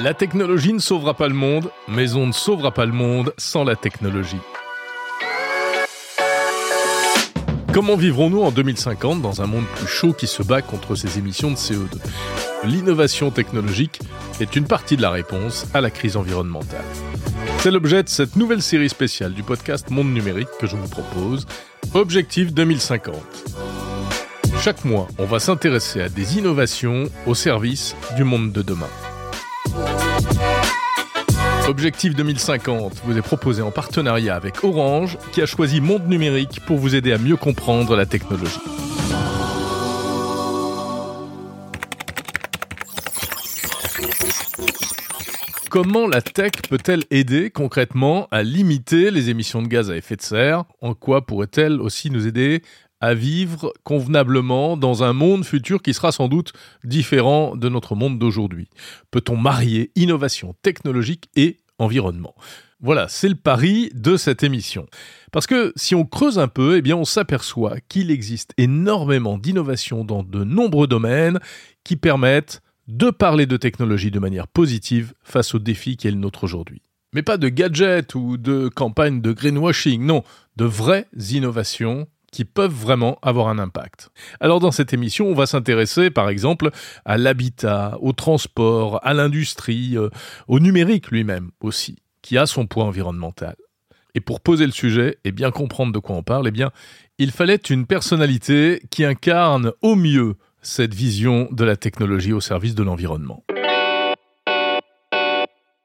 La technologie ne sauvera pas le monde, mais on ne sauvera pas le monde sans la technologie. Comment vivrons-nous en 2050 dans un monde plus chaud qui se bat contre ces émissions de CO2 L'innovation technologique est une partie de la réponse à la crise environnementale. C'est l'objet de cette nouvelle série spéciale du podcast Monde numérique que je vous propose, Objectif 2050. Chaque mois, on va s'intéresser à des innovations au service du monde de demain. Objectif 2050 vous est proposé en partenariat avec Orange, qui a choisi Monde Numérique pour vous aider à mieux comprendre la technologie. Comment la tech peut-elle aider concrètement à limiter les émissions de gaz à effet de serre? En quoi pourrait-elle aussi nous aider à vivre convenablement dans un monde futur qui sera sans doute différent de notre monde d'aujourd'hui Peut-on marier innovation technologique et environnement? Voilà, c'est le pari de cette émission. Parce que si on creuse un peu, eh bien on s'aperçoit qu'il existe énormément d'innovations dans de nombreux domaines qui permettent de parler de technologie de manière positive face aux défis qu'est le nôtre aujourd'hui. Mais pas de gadgets ou de campagnes de greenwashing, non, de vraies innovations qui peuvent vraiment avoir un impact. Alors dans cette émission, on va s'intéresser par exemple à l'habitat, au transport, à l'industrie, euh, au numérique lui-même aussi, qui a son poids environnemental. Et pour poser le sujet et bien comprendre de quoi on parle, eh bien, il fallait une personnalité qui incarne au mieux cette vision de la technologie au service de l'environnement.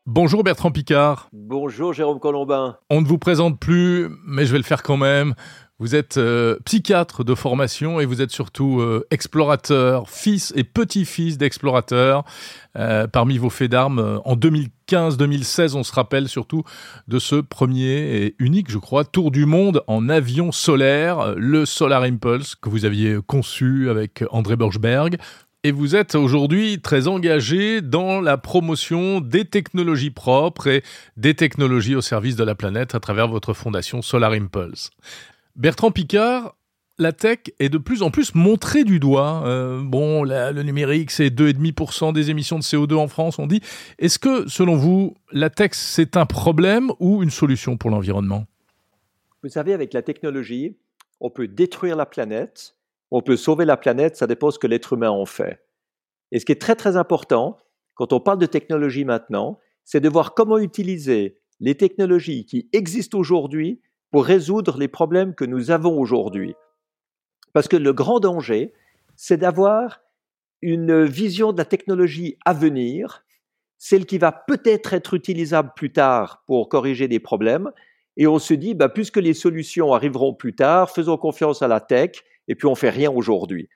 Bonjour Bertrand Picard. Bonjour Jérôme Colombin. On ne vous présente plus, mais je vais le faire quand même. Vous êtes euh, psychiatre de formation et vous êtes surtout euh, explorateur, fils et petit-fils d'explorateurs. Euh, parmi vos faits d'armes, en 2015-2016, on se rappelle surtout de ce premier et unique, je crois, tour du monde en avion solaire, le Solar Impulse, que vous aviez conçu avec André Borchberg. Et vous êtes aujourd'hui très engagé dans la promotion des technologies propres et des technologies au service de la planète à travers votre fondation Solar Impulse. Bertrand Picard, la tech est de plus en plus montrée du doigt. Euh, bon, le numérique, c'est 2,5% des émissions de CO2 en France, on dit. Est-ce que, selon vous, la tech, c'est un problème ou une solution pour l'environnement? Vous savez, avec la technologie, on peut détruire la planète, on peut sauver la planète, ça dépend de ce que l'être humain en fait. Et ce qui est très très important, quand on parle de technologie maintenant, c'est de voir comment utiliser les technologies qui existent aujourd'hui pour résoudre les problèmes que nous avons aujourd'hui. Parce que le grand danger, c'est d'avoir une vision de la technologie à venir, celle qui va peut-être être utilisable plus tard pour corriger des problèmes, et on se dit, bah, puisque les solutions arriveront plus tard, faisons confiance à la tech, et puis on fait rien aujourd'hui.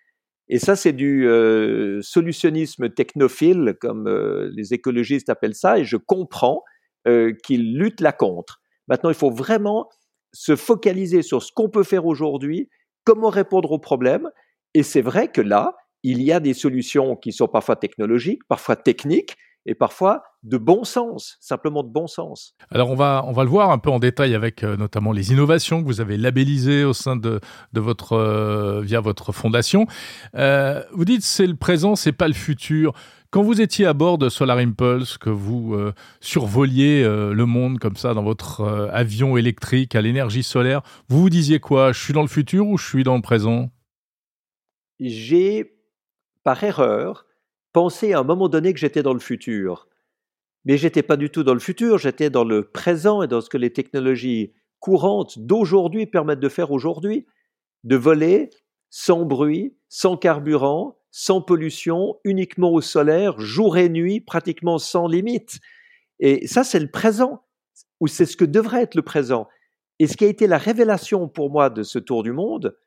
Et ça, c'est du euh, solutionnisme technophile, comme euh, les écologistes appellent ça, et je comprends euh, qu'ils luttent là contre. Maintenant, il faut vraiment se focaliser sur ce qu'on peut faire aujourd'hui, comment répondre aux problèmes. Et c'est vrai que là, il y a des solutions qui sont parfois technologiques, parfois techniques, et parfois de bon sens, simplement de bon sens. Alors on va on va le voir un peu en détail avec euh, notamment les innovations que vous avez labellisées au sein de votre euh, via votre fondation. Euh, vous dites c'est le présent, c'est pas le futur. Quand vous étiez à bord de Solar Impulse, que vous euh, survoliez euh, le monde comme ça dans votre euh, avion électrique à l'énergie solaire, vous vous disiez quoi? Je suis dans le futur ou je suis dans le présent? J'ai, par erreur, pensé à un moment donné que j'étais dans le futur. Mais j'étais pas du tout dans le futur, j'étais dans le présent et dans ce que les technologies courantes d'aujourd'hui permettent de faire aujourd'hui, de voler sans bruit, sans carburant, sans pollution, uniquement au solaire, jour et nuit, pratiquement sans limite. Et ça, c'est le présent, ou c'est ce que devrait être le présent. Et ce qui a été la révélation pour moi de ce tour du monde,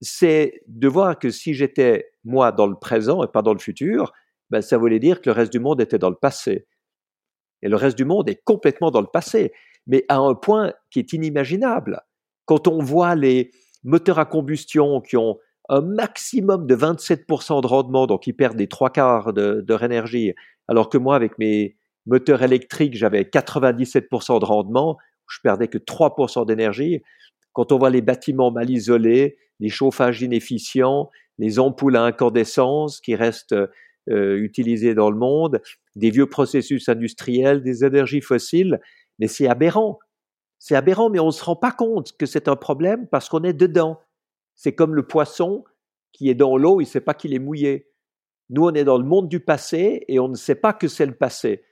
c'est de voir que si j'étais moi dans le présent et pas dans le futur, ben, ça voulait dire que le reste du monde était dans le passé. Et le reste du monde est complètement dans le passé, mais à un point qui est inimaginable. Quand on voit les moteurs à combustion qui ont un maximum de 27% de rendement, donc ils perdent des trois quarts de, leur énergie, alors que moi, avec mes moteurs électriques, j'avais 97% de rendement, je perdais que 3% d'énergie. Quand on voit les bâtiments mal isolés, les chauffages inefficients, les ampoules à incandescence qui restent euh, utilisés dans le monde, des vieux processus industriels, des énergies fossiles, mais c'est aberrant. C'est aberrant, mais on ne se rend pas compte que c'est un problème parce qu'on est dedans. C'est comme le poisson qui est dans l'eau, il ne sait pas qu'il est mouillé. Nous, on est dans le monde du passé et on ne sait pas que c'est le passé.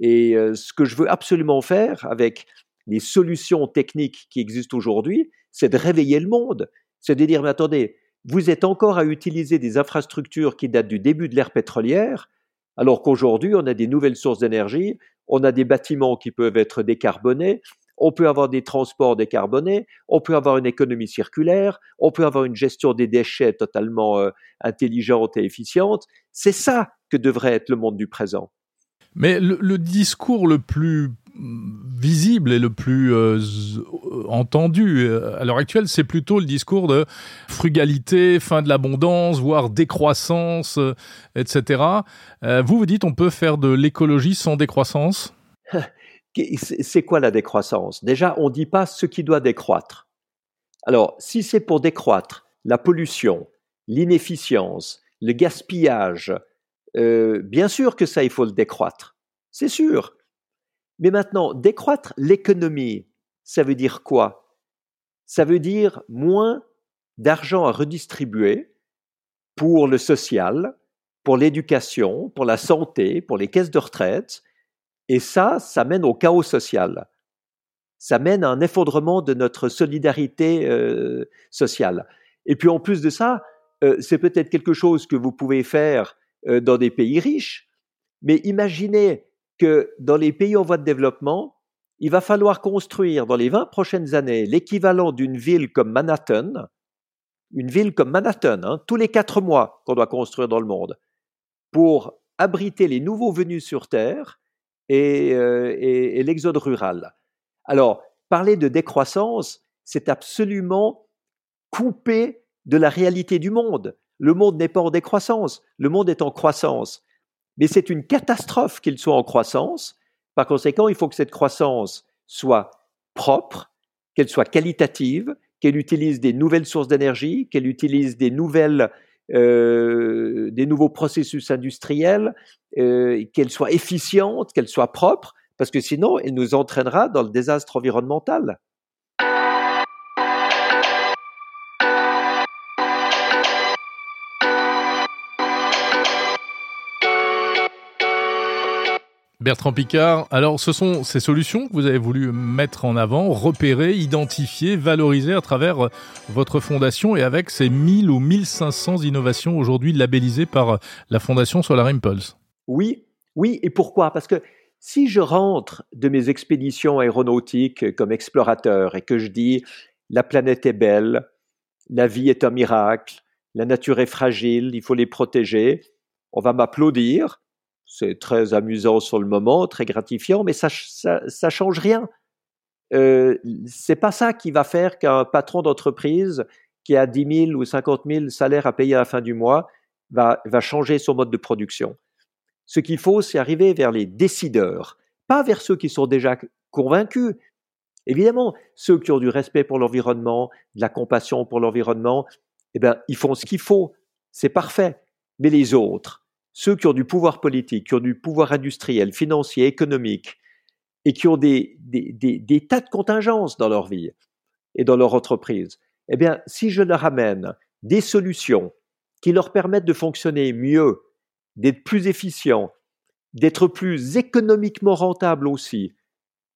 Et euh, ce que je veux absolument faire avec les solutions techniques qui existent aujourd'hui, c'est de réveiller le monde. C'est de dire, mais attendez, vous êtes encore à utiliser des infrastructures qui datent du début de l'ère pétrolière, alors qu'aujourd'hui, on a des nouvelles sources d'énergie, on a des bâtiments qui peuvent être décarbonés, on peut avoir des transports décarbonés, on peut avoir une économie circulaire, on peut avoir une gestion des déchets totalement euh, intelligente et efficiente. C'est ça que devrait être le monde du présent. Mais le, discours le plus visible et le plus euh, entendu euh, à l'heure actuelle, c'est plutôt le discours de frugalité, fin de l'abondance, voire décroissance, etc. vous, vous dites on peut faire de l'écologie sans décroissance? c'est quoi la décroissance? Déjà, on ne dit pas ce qui doit décroître. Alors, si c'est pour décroître la pollution, l'inefficience, le gaspillage, euh, bien sûr que ça, il faut le décroître. C'est sûr. Mais maintenant, décroître l'économie, ça veut dire quoi? Ça veut dire moins d'argent à redistribuer pour le social, pour l'éducation, pour la santé, pour les caisses de retraite, et ça, ça mène au chaos social. Ça mène à un effondrement de notre solidarité euh, sociale. Et puis en plus de ça, euh, c'est peut-être quelque chose que vous pouvez faire euh, dans des pays riches, mais imaginez que dans les pays en voie de développement, il va falloir construire dans les 20 prochaines années l'équivalent d'une ville comme Manhattan, une ville comme Manhattan, hein, tous les quatre mois qu'on doit construire dans le monde, pour abriter les nouveaux venus sur Terre euh, et, l'exode rural. Alors, parler de décroissance, c'est absolument couper de la réalité du monde. Le monde n'est pas en décroissance, le monde est en croissance. Mais c'est une catastrophe qu'il soit en croissance. Par conséquent, il faut que cette croissance soit propre, qu'elle soit qualitative, qu'elle utilise des nouvelles sources d'énergie, qu'elle utilise des nouvelles euh, des nouveaux processus industriels, euh, qu'elle soit efficiente, qu'elle soit propre, parce que sinon, elle nous entraînera dans le désastre environnemental. Bertrand Picard, alors ce sont ces solutions que vous avez voulu mettre en avant, repérer, identifier, valoriser à travers votre fondation et avec ces 1000 ou 1500 innovations aujourd'hui labellisées par la fondation Solar Impulse? Oui, oui, et pourquoi? Parce que si je rentre de mes expéditions aéronautiques comme explorateur et que je dis la planète est belle, la vie est un miracle, la nature est fragile, il faut les protéger, on va m'applaudir c'est très amusant sur le moment, très gratifiant, mais ça change rien. Euh, c'est pas ça qui va faire qu'un patron d'entreprise qui a 10 000 ou 50 000 salaires à payer à la fin du mois va, va changer son mode de production. Ce qu'il faut, c'est arriver vers les décideurs, pas vers ceux qui sont déjà convaincus. Évidemment, ceux qui ont du respect pour l'environnement, de la compassion pour l'environnement, eh ben, ils font ce qu'il faut, c'est parfait. Mais les autres, ceux qui ont du pouvoir politique, qui ont du pouvoir industriel, financier, économique, et qui ont des, tas de contingences dans leur vie et dans leur entreprise, eh bien, si je leur amène des solutions qui leur permettent de fonctionner mieux, d'être plus efficients, d'être plus économiquement rentables aussi,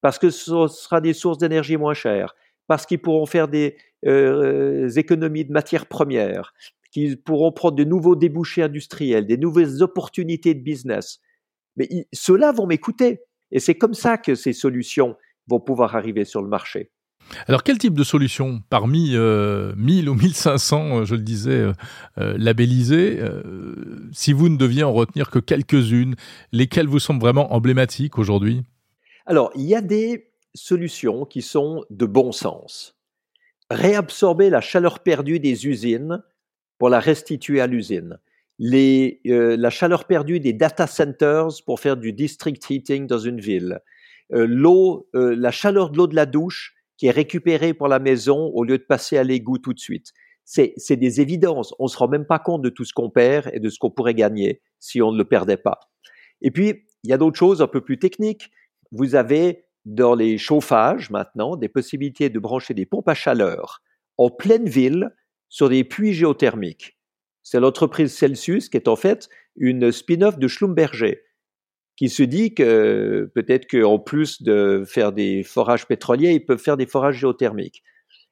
parce que ce sera des sources d'énergie moins chères, parce qu'ils pourront faire des euh, économies de matières premières, qui pourront prendre de nouveaux débouchés industriels, des nouvelles opportunités de business. Mais ceux-là vont m'écouter. Et c'est comme ça que ces solutions vont pouvoir arriver sur le marché. Alors quel type de solution parmi euh, 1000 ou 1500, euh, je le disais, euh, euh, labellisées, si vous ne deviez en retenir que quelques-unes, lesquelles vous semblent vraiment emblématiques aujourd'hui? Alors il y a des solutions qui sont de bon sens. Réabsorber la chaleur perdue des usines pour la restituer à l'usine. Euh, la chaleur perdue des data centers pour faire du district heating dans une ville. Euh, l'eau, euh, la chaleur de l'eau de la douche qui est récupérée pour la maison au lieu de passer à l'égout tout de suite. c'est des évidences. On ne se rend même pas compte de tout ce qu'on perd et de ce qu'on pourrait gagner si on ne le perdait pas. Et puis, il y a d'autres choses un peu plus techniques. Vous avez dans les chauffages maintenant des possibilités de brancher des pompes à chaleur en pleine ville sur des puits géothermiques. C'est l'entreprise Celsius qui est en fait une spin-off de Schlumberger qui se dit que peut-être qu'en plus de faire des forages pétroliers, ils peuvent faire des forages géothermiques.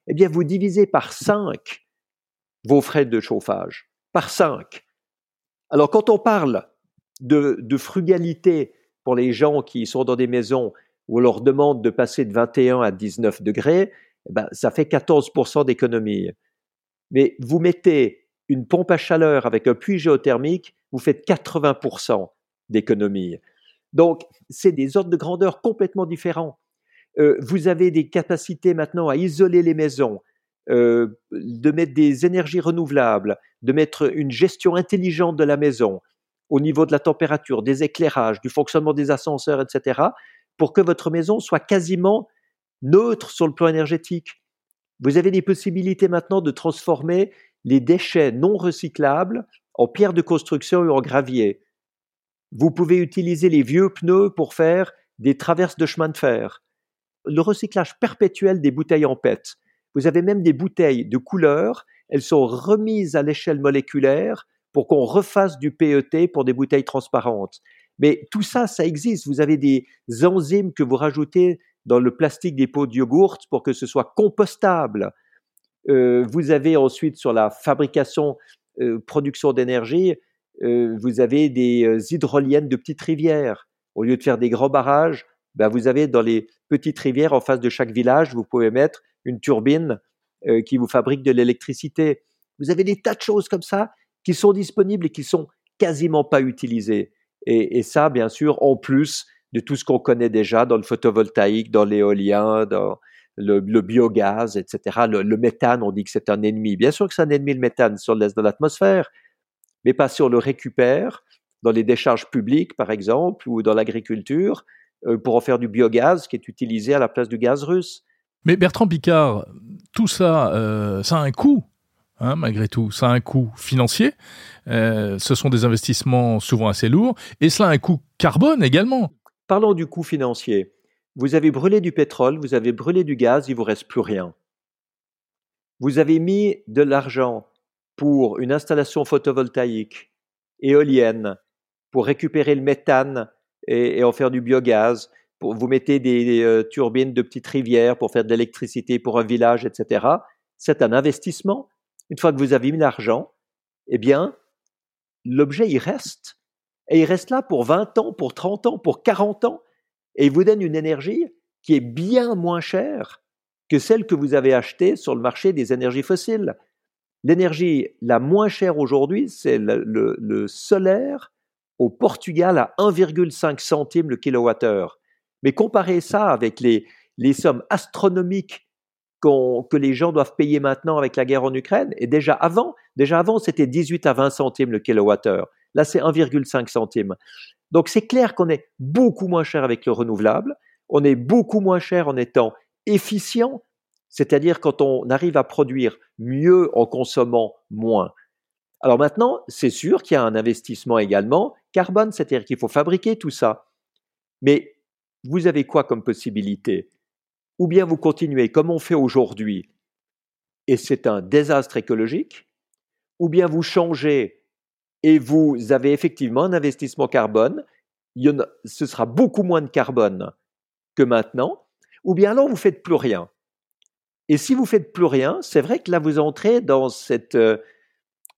Eh bien, vous divisez par 5 vos frais de chauffage, par 5. Alors, quand on parle de, frugalité pour les gens qui sont dans des maisons où on leur demande de passer de 21 à 19 degrés, eh ben, ça fait 14% d'économie. Mais vous mettez une pompe à chaleur avec un puits géothermique, vous faites 80% d'économie. Donc, c'est des ordres de grandeur complètement différents. Euh, vous avez des capacités maintenant à isoler les maisons, euh, de mettre des énergies renouvelables, de mettre une gestion intelligente de la maison au niveau de la température, des éclairages, du fonctionnement des ascenseurs, etc., pour que votre maison soit quasiment neutre sur le plan énergétique. Vous avez des possibilités maintenant de transformer les déchets non recyclables en pierre de construction et en gravier. Vous pouvez utiliser les vieux pneus pour faire des traverses de chemin de fer. Le recyclage perpétuel des bouteilles en PET. Vous avez même des bouteilles de couleur, elles sont remises à l'échelle moléculaire pour qu'on refasse du PET pour des bouteilles transparentes. Mais tout ça, ça existe. Vous avez des enzymes que vous rajoutez dans le plastique des pots de yogourt pour que ce soit compostable. Euh, vous avez ensuite sur la fabrication, euh, production d'énergie, euh, vous avez des hydroliennes de petites rivières. Au lieu de faire des grands barrages, ben vous avez dans les petites rivières en face de chaque village, vous pouvez mettre une turbine qui vous fabrique de l'électricité. Vous avez des tas de choses comme ça qui sont disponibles et qui sont quasiment pas utilisées. Et ça, bien sûr, en plus de tout ce qu'on connaît déjà dans le photovoltaïque, dans l'éolien, dans le, biogaz, etc. Le, le, méthane, on dit que c'est un ennemi. Bien sûr que c'est un ennemi, le méthane, sur l'est de l'atmosphère mais pas si on le récupère dans les décharges publiques, par exemple, ou dans l'agriculture, euh, pour en faire du biogaz qui est utilisé à la place du gaz russe. Mais Bertrand Picard, tout ça, euh, ça a un coût. Hein, malgré tout, ça a un coût financier. Euh, ce sont des investissements souvent assez lourds, et cela a un coût carbone également. Parlons du coût financier. Vous avez brûlé du pétrole, vous avez brûlé du gaz, il vous reste plus rien. Vous avez mis de l'argent pour une installation photovoltaïque, éolienne, pour récupérer le méthane et, en faire du biogaz, pour vous mettez des, euh, turbines de petites rivières pour faire de l'électricité pour un village, etc. C'est un investissement. Une fois que vous avez mis l'argent, eh bien, l'objet, il reste. Et il reste là pour 20 ans, pour 30 ans, pour 40 ans. Et il vous donne une énergie qui est bien moins chère que celle que vous avez achetée sur le marché des énergies fossiles. L'énergie la moins chère aujourd'hui, c'est le, solaire au Portugal à 1,5 centimes le kilowattheure. Mais comparez ça avec les, sommes astronomiques que les gens doivent payer maintenant avec la guerre en Ukraine, et déjà avant, déjà avant c'était 18 à 20 centimes le kilowattheure. Là, c'est 1,5 centimes. Donc c'est clair qu'on est beaucoup moins cher avec le renouvelable, on est beaucoup moins cher en étant efficient, c'est-à-dire quand on arrive à produire mieux en consommant moins. Alors maintenant, c'est sûr qu'il y a un investissement également carbone, c'est-à-dire qu'il faut fabriquer tout ça. Mais vous avez quoi comme possibilité? Ou bien vous continuez comme on fait aujourd'hui, et c'est un désastre écologique, ou bien vous changez et vous avez effectivement un investissement carbone, ce sera beaucoup moins de carbone que maintenant, ou bien alors vous faites plus rien. Et si vous faites plus rien, c'est vrai que là, vous entrez dans cette euh,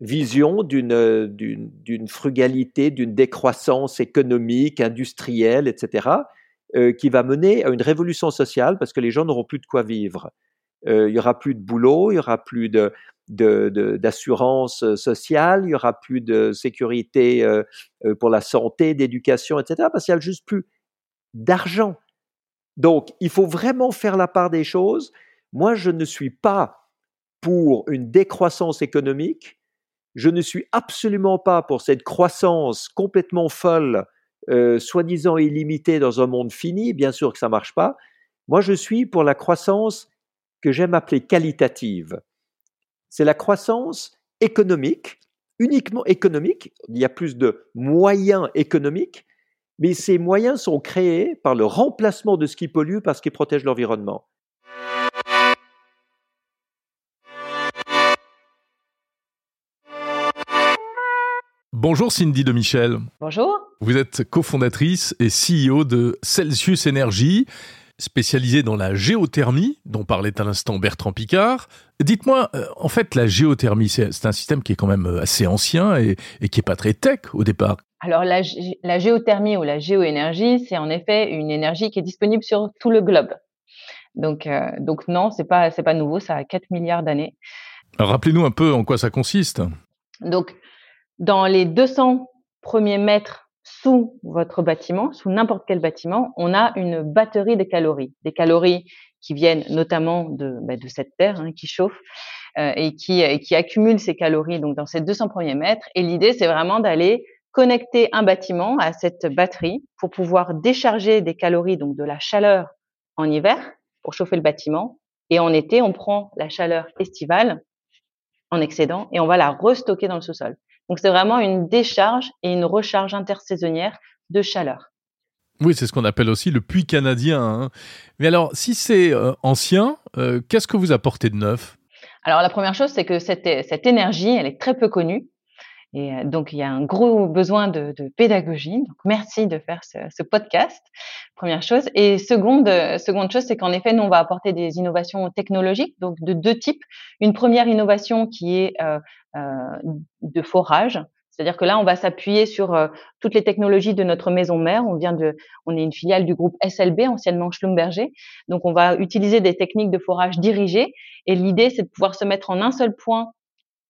vision d'une, d'une, frugalité, d'une décroissance économique, industrielle, etc., euh, qui va mener à une révolution sociale parce que les gens n'auront plus de quoi vivre. Euh, il y aura plus de boulot, il y aura plus de, d'assurance sociale, il y aura plus de sécurité pour la santé, d'éducation, etc., parce qu'il n'y a juste plus d'argent. Donc, il faut vraiment faire la part des choses moi, je ne suis pas pour une décroissance économique, je ne suis absolument pas pour cette croissance complètement folle, euh, soi-disant illimitée dans un monde fini, bien sûr que ça ne marche pas. Moi, je suis pour la croissance que j'aime appeler qualitative. C'est la croissance économique, uniquement économique. Il y a plus de moyens économiques, mais ces moyens sont créés par le remplacement de ce qui pollue par ce qui protège l'environnement. Bonjour Cindy de Michel. Bonjour. Vous êtes cofondatrice et CEO de Celsius Energy, spécialisée dans la géothermie, dont parlait à l'instant Bertrand Picard. Dites-moi, euh, en fait, la géothermie, c'est un système qui est quand même euh, assez ancien et, qui est pas très tech au départ. Alors la, géothermie ou la géoénergie, c'est en effet une énergie qui est disponible sur tout le globe. Donc, euh, donc non, c'est pas c'est pas nouveau, ça a 4 milliards d'années. Rappelez-nous un peu en quoi ça consiste. Donc dans les 200 premiers mètres sous votre bâtiment, sous n'importe quel bâtiment, on a une batterie de calories, des calories qui viennent notamment de, bah, de cette terre hein, qui chauffe euh, et qui, qui accumule ces calories donc dans ces 200 premiers mètres. Et l'idée, c'est vraiment d'aller connecter un bâtiment à cette batterie pour pouvoir décharger des calories, donc de la chaleur en hiver pour chauffer le bâtiment. Et en été, on prend la chaleur estivale en excédent et on va la restocker dans le sous-sol. Donc c'est vraiment une décharge et une recharge intersaisonnière de chaleur. Oui, c'est ce qu'on appelle aussi le puits canadien. Hein. Mais alors, si c'est euh, ancien, euh, qu'est-ce que vous apportez de neuf? Alors la première chose, c'est que cette, cette énergie, elle est très peu connue. Et euh, donc, il y a un gros besoin de, de pédagogie. Donc, merci de faire ce, ce, podcast, première chose. Et seconde, seconde chose, c'est qu'en effet, nous, on va apporter des innovations technologiques, donc de deux types. Une première innovation qui est euh, de forage. C'est-à-dire que là, on va s'appuyer sur euh, toutes les technologies de notre maison mère. On vient de, on est une filiale du groupe SLB, anciennement Schlumberger. Donc, on va utiliser des techniques de forage dirigées. Et l'idée, c'est de pouvoir se mettre en un seul point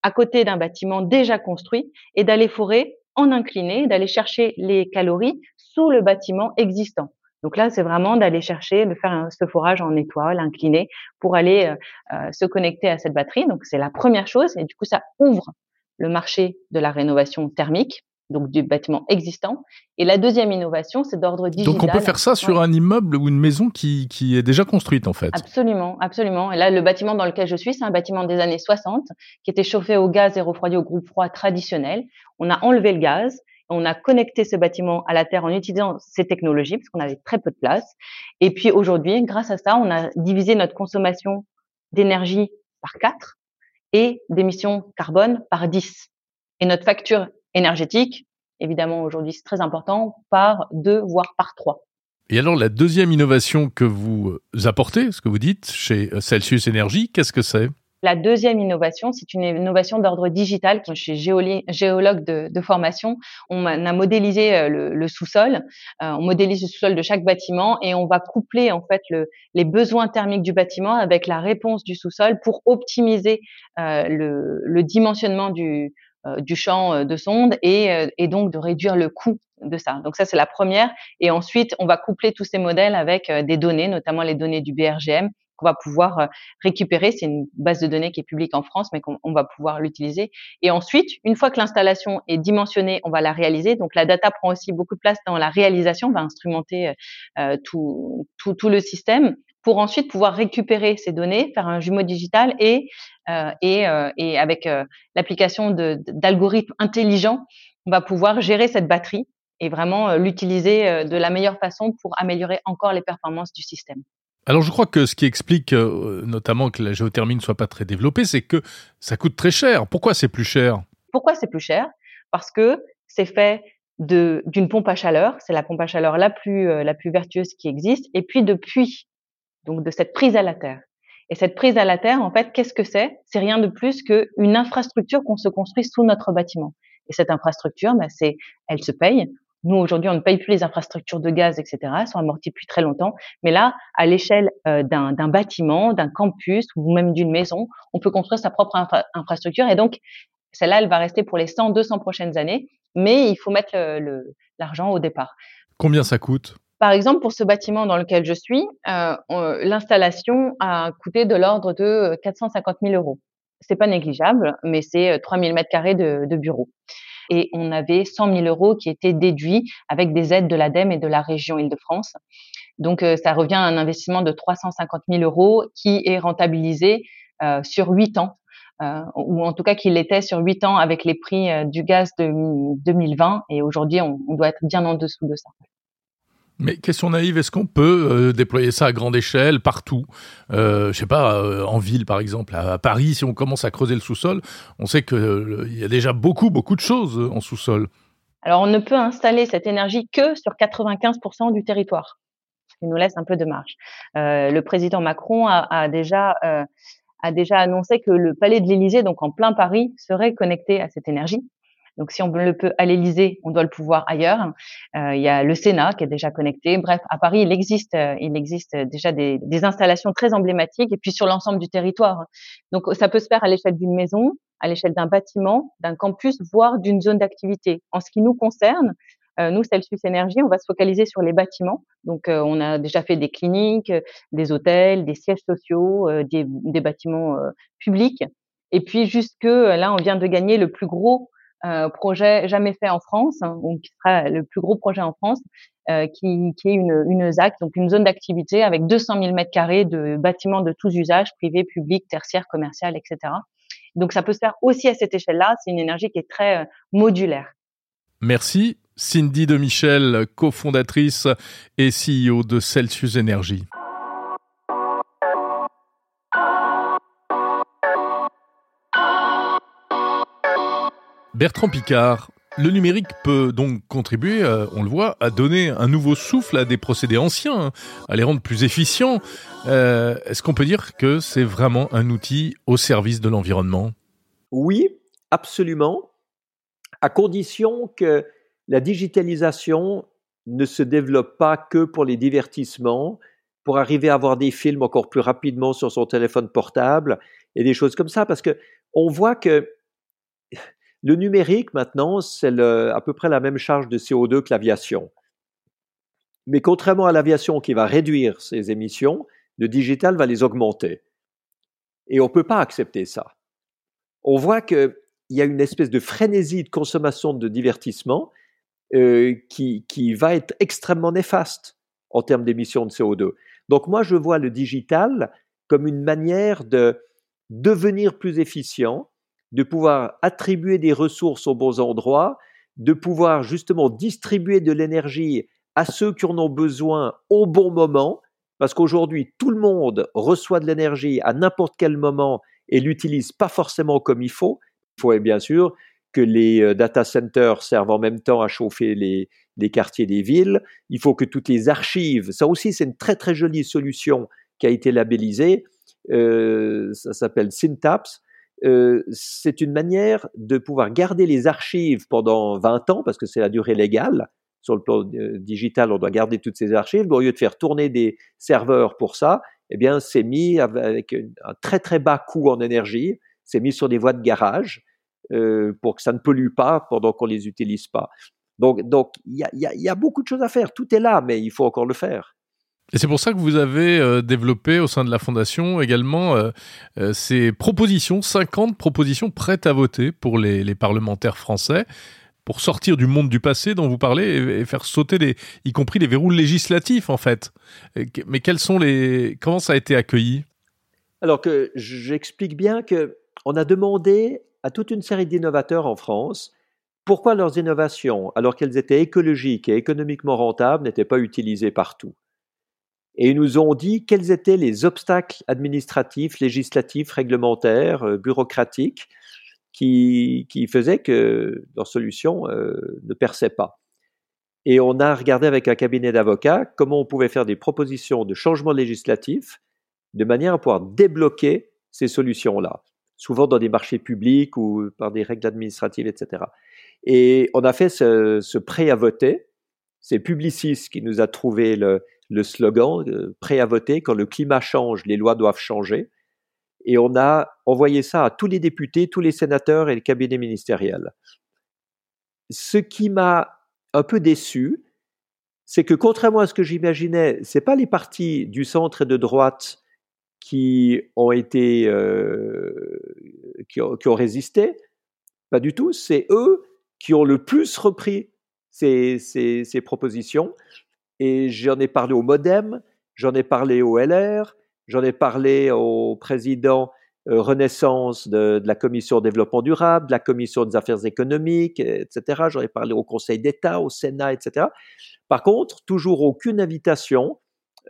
à côté d'un bâtiment déjà construit et d'aller forer en incliné, d'aller chercher les calories sous le bâtiment existant. Donc là, c'est vraiment d'aller chercher, de faire un, ce forage en étoile, incliné, pour aller euh, euh, se connecter à cette batterie. Donc c'est la première chose, et du coup, ça ouvre le marché de la rénovation thermique donc du bâtiment existant. Et la deuxième innovation, c'est d'ordre digital. Donc on peut faire ça sur un immeuble ou une maison qui, qui est déjà construite en fait. Absolument, absolument. Et là, le bâtiment dans lequel je suis, c'est un bâtiment des années 60 qui était chauffé au gaz et refroidi au groupe froid traditionnel. On a enlevé le gaz, on a connecté ce bâtiment à la terre en utilisant ces technologies parce qu'on avait très peu de place. Et puis aujourd'hui, grâce à ça, on a divisé notre consommation d'énergie par 4 et d'émissions carbone par 10. Et notre facture énergétique, évidemment aujourd'hui c'est très important, par deux voire par trois. Et alors la deuxième innovation que vous apportez, ce que vous dites chez Celsius Energy, qu'est-ce que c'est? La deuxième innovation, c'est une innovation d'ordre digital. Je suis géologue de, formation. On a modélisé euh, le, sous-sol. Euh, on modélise le sous-sol de chaque bâtiment et on va coupler en fait les besoins thermiques du bâtiment avec la réponse du sous-sol pour optimiser euh, le, dimensionnement du, champ de sonde euh, et, donc de réduire le coût de ça. Donc ça, c'est la première. Et ensuite, on va coupler tous ces modèles avec des données, notamment les données du BRGM, qu'on va pouvoir récupérer. C'est une base de données qui est publique en France, mais qu'on va pouvoir l'utiliser. Et ensuite, une fois que l'installation est dimensionnée, on va la réaliser. Donc la data prend aussi beaucoup de place dans la réalisation. On va instrumenter tout, tout, tout le système pour ensuite pouvoir récupérer ces données, faire un jumeau digital et, euh, et, euh, et avec euh, l'application d'algorithmes intelligents, on va pouvoir gérer cette batterie et vraiment l'utiliser de la meilleure façon pour améliorer encore les performances du système. Alors je crois que ce qui explique notamment que la géothermie ne soit pas très développée, c'est que ça coûte très cher. Pourquoi c'est plus cher? Pourquoi c'est plus cher? Parce que c'est fait d'une pompe à chaleur, c'est la pompe à chaleur la plus, la plus vertueuse qui existe, et puis depuis donc de cette prise à la terre. Et cette prise à la terre, en fait, qu'est-ce que c'est? C'est rien de plus qu'une infrastructure qu'on se construit sous notre bâtiment. Et cette infrastructure, bah, c'est, elle se paye. Nous, aujourd'hui, on ne paye plus les infrastructures de gaz, etc. Elles sont amorties depuis très longtemps. Mais là, à l'échelle euh, d'un bâtiment, d'un campus ou même d'une maison, on peut construire sa propre infrastructure. Et donc, celle-là, elle va rester pour les 100, 200 prochaines années. Mais il faut mettre l'argent au départ. Combien ça coûte? Par exemple, pour ce bâtiment dans lequel je suis, euh, l'installation a coûté de l'ordre de 450 000 euros. C'est pas négligeable, mais c'est 3 000 mètres carrés de, de bureaux. Et on avait 100 000 euros qui étaient déduits avec des aides de l'ADEME et de la région Île-de-France. Donc, euh, ça revient à un investissement de 350 000 euros qui est rentabilisé euh, sur 8 ans ou en tout cas qu'il l'était sur 8 ans avec les prix du gaz de 2020. Et aujourd'hui, on doit être bien en dessous de ça. Mais question naïve, est-ce qu'on peut euh, déployer ça à grande échelle, partout euh, Je sais pas, euh, en ville par exemple, à, Paris, si on commence à creuser le sous-sol, on sait qu'il euh, y a déjà beaucoup, beaucoup de choses en sous-sol. Alors on ne peut installer cette énergie que sur 95% du territoire, ce qui nous laisse un peu de marge. le président Macron a déjà a déjà annoncé que le palais de l'Élysée, donc en plein Paris, serait connecté à cette énergie. Donc, si on le peut à l'Élysée, on doit le pouvoir ailleurs. Euh, il y a le Sénat qui est déjà connecté. Bref, à Paris, il existe, euh, il existe déjà des, des installations très emblématiques et puis sur l'ensemble du territoire. Donc, ça peut se faire à l'échelle d'une maison, à l'échelle d'un bâtiment, d'un campus, voire d'une zone d'activité. En ce qui nous concerne, euh, nous, Celsius Énergie, on va se focaliser sur les bâtiments. Donc, euh, on a déjà fait des cliniques, des hôtels, des sièges sociaux, euh, des, des, bâtiments publics. Et puis, jusque là, on vient de gagner le plus gros euh, projet jamais fait en France, hein, donc qui sera le plus gros projet en France, euh, qui, est une, une ZAC, donc une zone d'activité avec 200 000 mètres carrés de bâtiments de tous usages, privés, publics, tertiaires, commercial, etc. Donc ça peut se faire aussi à cette échelle-là. C'est une énergie qui est très euh, modulaire. Merci. Cindy de Michel, cofondatrice et CEO de Celsius Energy. Bertrand Picard, le numérique peut donc contribuer, euh, on le voit, à donner un nouveau souffle à des procédés anciens, hein, à les rendre plus efficients. Euh, Est-ce qu'on peut dire que c'est vraiment un outil au service de l'environnement? Oui, absolument, à condition que la digitalisation ne se développe pas que pour les divertissements, pour arriver à avoir des films encore plus rapidement sur son téléphone portable et des choses comme ça, parce que on voit que le numérique, maintenant, c'est à peu près la même charge de CO2 que l'aviation. Mais contrairement à l'aviation qui va réduire ses émissions, le digital va les augmenter. Et on ne peut pas accepter ça. On voit qu'il y a une espèce de frénésie de consommation de divertissement euh, qui, qui va être extrêmement néfaste en termes d'émissions de CO2. Donc moi, je vois le digital comme une manière de devenir plus efficient, de pouvoir attribuer des ressources aux bons endroits, de pouvoir justement distribuer de l'énergie à ceux qui en ont besoin au bon moment, parce qu'aujourd'hui, tout le monde reçoit de l'énergie à n'importe quel moment et l'utilise pas forcément comme il faut. Il faut bien sûr que les euh, data centers servent en même temps à chauffer les, quartiers des villes. Il faut que toutes les archives, ça aussi c'est une très très jolie solution qui a été labellisée, euh, ça s'appelle Syntaps, euh, c'est une manière de pouvoir garder les archives pendant 20 ans, parce que c'est la durée légale. Sur le plan euh, digital, on doit garder toutes ces archives. Au lieu de faire tourner des serveurs pour ça, eh bien, c'est mis avec un très très bas coût en énergie. C'est mis sur des voies de garage euh, pour que ça ne pollue pas pendant qu'on les utilise pas. Donc, donc il y a beaucoup de choses à faire. Tout est là, mais il faut encore le faire. Et c'est pour ça que vous avez euh, développé au sein de la Fondation également euh, euh, ces propositions, 50 propositions prêtes à voter pour les, parlementaires français, pour sortir du monde du passé dont vous parlez et, faire sauter, y compris les verrous législatifs en fait. Mais quels sont les, comment ça a été accueilli? Alors que j'explique bien que on a demandé à toute une série d'innovateurs en France pourquoi leurs innovations, alors qu'elles étaient écologiques et économiquement rentables, n'étaient pas utilisées partout et ils nous ont dit quels étaient les obstacles administratifs, législatifs, réglementaires, euh, bureaucratiques qui, faisaient que leur solution euh, ne perçait pas. Et on a regardé avec un cabinet d'avocats comment on pouvait faire des propositions de changement législatif de manière à pouvoir débloquer ces solutions-là, souvent dans des marchés publics ou par des règles administratives, etc. Et on a fait ce, ce prêt à voter. C'est Publicis qui nous a trouvé le, le slogan euh, prêt à voter quand le climat change, les lois doivent changer. Et on a envoyé ça à tous les députés, tous les sénateurs et les cabinets ministériels. Ce qui m'a un peu déçu, c'est que contrairement à ce que j'imaginais, ce pas les partis du centre et de droite qui ont euh, résisté, pas du tout. C'est eux qui ont le plus repris ces, propositions et j'en ai parlé au Modem, j'en ai parlé au LR, j'en ai parlé au président euh, renaissance de, la commission développement durable, de la commission des affaires économiques, etc. J'en ai parlé au Conseil d'État, au Sénat, etc. Par contre, toujours aucune invitation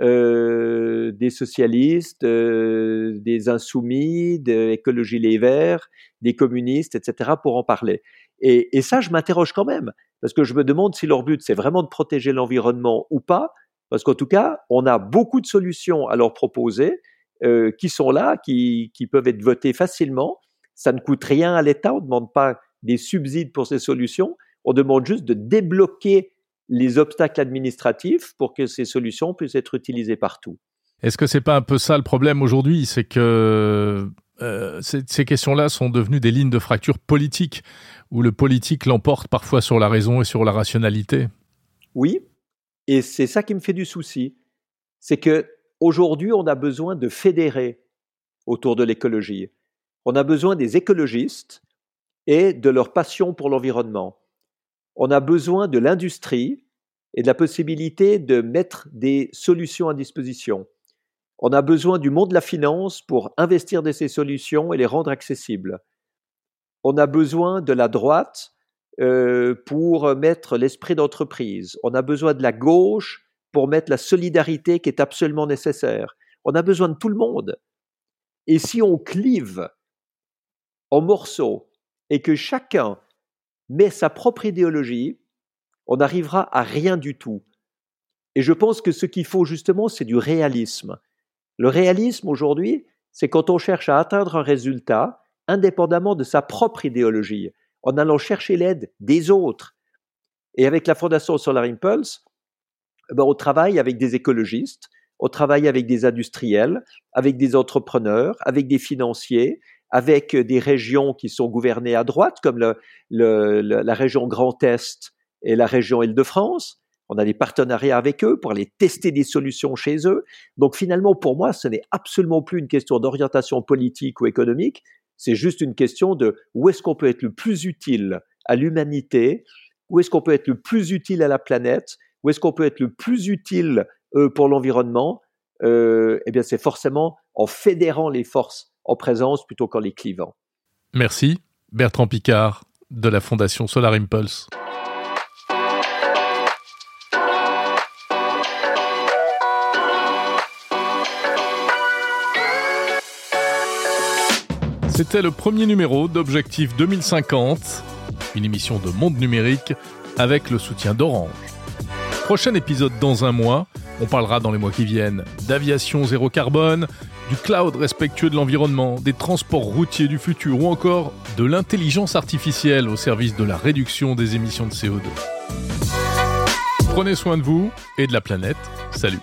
euh, des socialistes, euh, des insoumis, d'écologie les Verts, des communistes, etc. pour en parler. Et, ça, je m'interroge quand même, parce que je me demande si leur but, c'est vraiment de protéger l'environnement ou pas, parce qu'en tout cas, on a beaucoup de solutions à leur proposer euh, qui sont là, qui, qui peuvent être votées facilement. Ça ne coûte rien à l'État, on ne demande pas des subsides pour ces solutions, on demande juste de débloquer les obstacles administratifs pour que ces solutions puissent être utilisées partout. Est-ce que c'est pas un peu ça le problème aujourd'hui? C'est que euh, ces, questions-là sont devenues des lignes de fracture politique, où le politique l'emporte parfois sur la raison et sur la rationalité. Oui, et c'est ça qui me fait du souci. C'est que aujourd'hui, on a besoin de fédérer autour de l'écologie. On a besoin des écologistes et de leur passion pour l'environnement. On a besoin de l'industrie et de la possibilité de mettre des solutions à disposition. On a besoin du monde de la finance pour investir dans ces solutions et les rendre accessibles. On a besoin de la droite euh, pour mettre l'esprit d'entreprise. On a besoin de la gauche pour mettre la solidarité qui est absolument nécessaire. On a besoin de tout le monde. Et si on clive en morceaux et que chacun met sa propre idéologie, on n'arrivera à rien du tout. Et je pense que ce qu'il faut justement, c'est du réalisme. Le réalisme aujourd'hui, c'est quand on cherche à atteindre un résultat indépendamment de sa propre idéologie, en allant chercher l'aide des autres. Et avec la Fondation Solar Impulse, eh ben, on travaille avec des écologistes, on travaille avec des industriels, avec des entrepreneurs, avec des financiers, avec des régions qui sont gouvernées à droite, comme la région Grand Est et la région Île-de-France. On a des partenariats avec eux pour aller tester des solutions chez eux. Donc finalement, pour moi, ce n'est absolument plus une question d'orientation politique ou économique, c'est juste une question de où est-ce qu'on peut être le plus utile à l'humanité, où est-ce qu'on peut être le plus utile à la planète, où est-ce qu'on peut être le plus utile euh, pour l'environnement. Euh, eh bien, c'est forcément en fédérant les forces en présence plutôt qu'en les clivant. Merci, Bertrand Picard de la Fondation Solar Impulse. C'était le premier numéro d'Objectif 2050, une émission de monde numérique avec le soutien d'Orange. Prochain épisode dans un mois, on parlera dans les mois qui viennent d'aviation zéro carbone, du cloud respectueux de l'environnement, des transports routiers du futur ou encore de l'intelligence artificielle au service de la réduction des émissions de CO2. Prenez soin de vous et de la planète. Salut